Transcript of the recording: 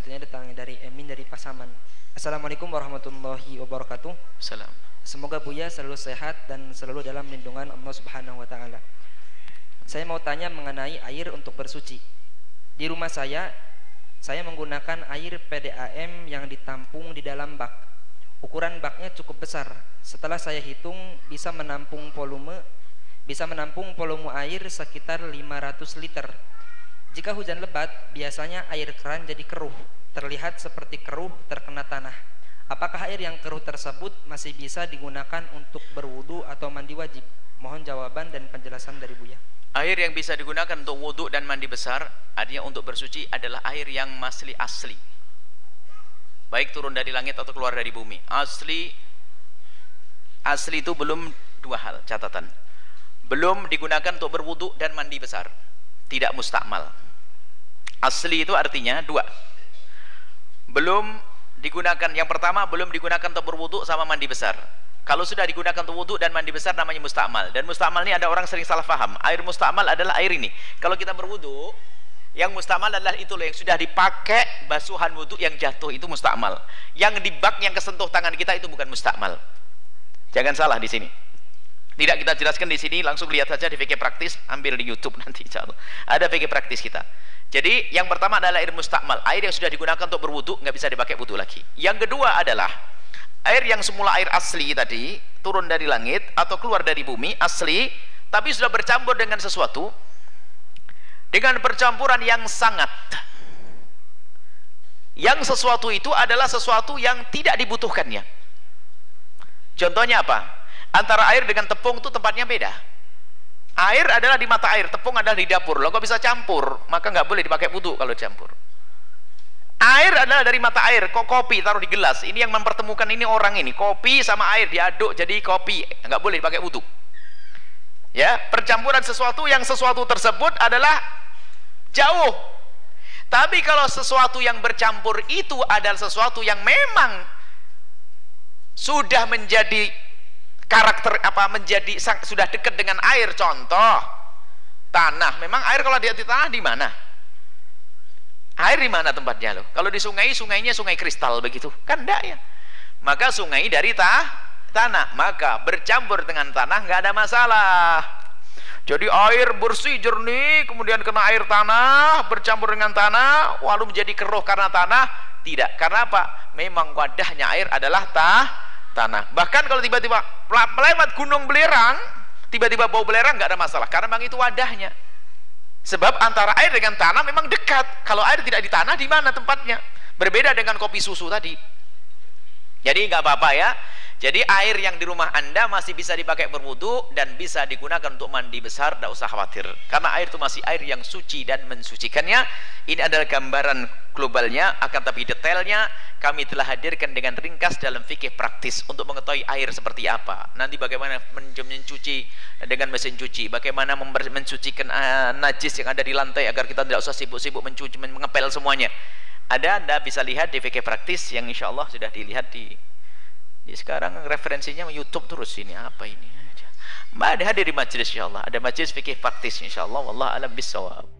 selanjutnya datang dari Emin dari Pasaman. Assalamualaikum warahmatullahi wabarakatuh. Salam. Semoga Buya selalu sehat dan selalu dalam lindungan Allah Subhanahu wa taala. Saya mau tanya mengenai air untuk bersuci. Di rumah saya saya menggunakan air PDAM yang ditampung di dalam bak. Ukuran baknya cukup besar. Setelah saya hitung bisa menampung volume bisa menampung volume air sekitar 500 liter jika hujan lebat, biasanya air keran jadi keruh, terlihat seperti keruh terkena tanah. Apakah air yang keruh tersebut masih bisa digunakan untuk berwudu atau mandi wajib? Mohon jawaban dan penjelasan dari Buya. Air yang bisa digunakan untuk wudhu dan mandi besar, artinya untuk bersuci adalah air yang masli asli. Baik turun dari langit atau keluar dari bumi. Asli asli itu belum dua hal catatan. Belum digunakan untuk berwudhu dan mandi besar. Tidak mustakmal. Asli itu artinya dua. Belum digunakan yang pertama belum digunakan untuk berwudu sama mandi besar. Kalau sudah digunakan untuk wudu dan mandi besar namanya mustakmal. Dan mustakmal ini ada orang sering salah faham. Air mustakmal adalah air ini. Kalau kita berwudu yang mustakmal adalah itu loh yang sudah dipakai basuhan wudu yang jatuh itu mustakmal. Yang di bak yang kesentuh tangan kita itu bukan mustakmal. Jangan salah di sini tidak kita jelaskan di sini langsung lihat saja di fikih praktis ambil di YouTube nanti insyaallah ada fikih praktis kita jadi yang pertama adalah air mustakmal, air yang sudah digunakan untuk berwudu nggak bisa dipakai wudu lagi. Yang kedua adalah air yang semula air asli tadi turun dari langit atau keluar dari bumi asli, tapi sudah bercampur dengan sesuatu dengan percampuran yang sangat. Yang sesuatu itu adalah sesuatu yang tidak dibutuhkannya. Contohnya apa? Antara air dengan tepung itu tempatnya beda. Air adalah di mata air tepung adalah di dapur. Lo kok bisa campur? Maka nggak boleh dipakai wudhu kalau campur air adalah dari mata air. Kok kopi taruh di gelas? Ini yang mempertemukan ini orang ini. Kopi sama air diaduk jadi kopi. Nggak boleh dipakai wudhu. Ya percampuran sesuatu yang sesuatu tersebut adalah jauh. Tapi kalau sesuatu yang bercampur itu adalah sesuatu yang memang sudah menjadi karakter apa menjadi sudah dekat dengan air contoh. Tanah memang air kalau di tanah di mana? Air di mana tempatnya loh? Kalau di sungai sungainya sungai kristal begitu. Kan enggak ya? Maka sungai dari tah tanah. Maka bercampur dengan tanah nggak ada masalah. Jadi air bersih jernih kemudian kena air tanah bercampur dengan tanah walau menjadi keruh karena tanah tidak. Karena apa? Memang wadahnya air adalah tah tanah. Bahkan kalau tiba-tiba melewat gunung belerang tiba-tiba bau belerang nggak ada masalah. Karena memang itu wadahnya. Sebab antara air dengan tanah memang dekat. Kalau air tidak di tanah di mana tempatnya? Berbeda dengan kopi susu tadi. Jadi nggak apa-apa ya jadi air yang di rumah anda masih bisa dipakai berwudu dan bisa digunakan untuk mandi besar, tidak usah khawatir. Karena air itu masih air yang suci dan mensucikannya. Ini adalah gambaran globalnya, akan tapi detailnya kami telah hadirkan dengan ringkas dalam fikih praktis untuk mengetahui air seperti apa. Nanti bagaimana mencuci dengan mesin cuci, bagaimana mensucikan uh, najis yang ada di lantai agar kita tidak usah sibuk-sibuk mencuci, mengepel semuanya. Ada, anda bisa lihat di fikih praktis yang insya Allah sudah dilihat di jadi sekarang referensinya YouTube terus ini apa ini? Ada hadir di majlis insyaallah. Ada majlis fikih praktis insyaallah. Wallah alam bisawab.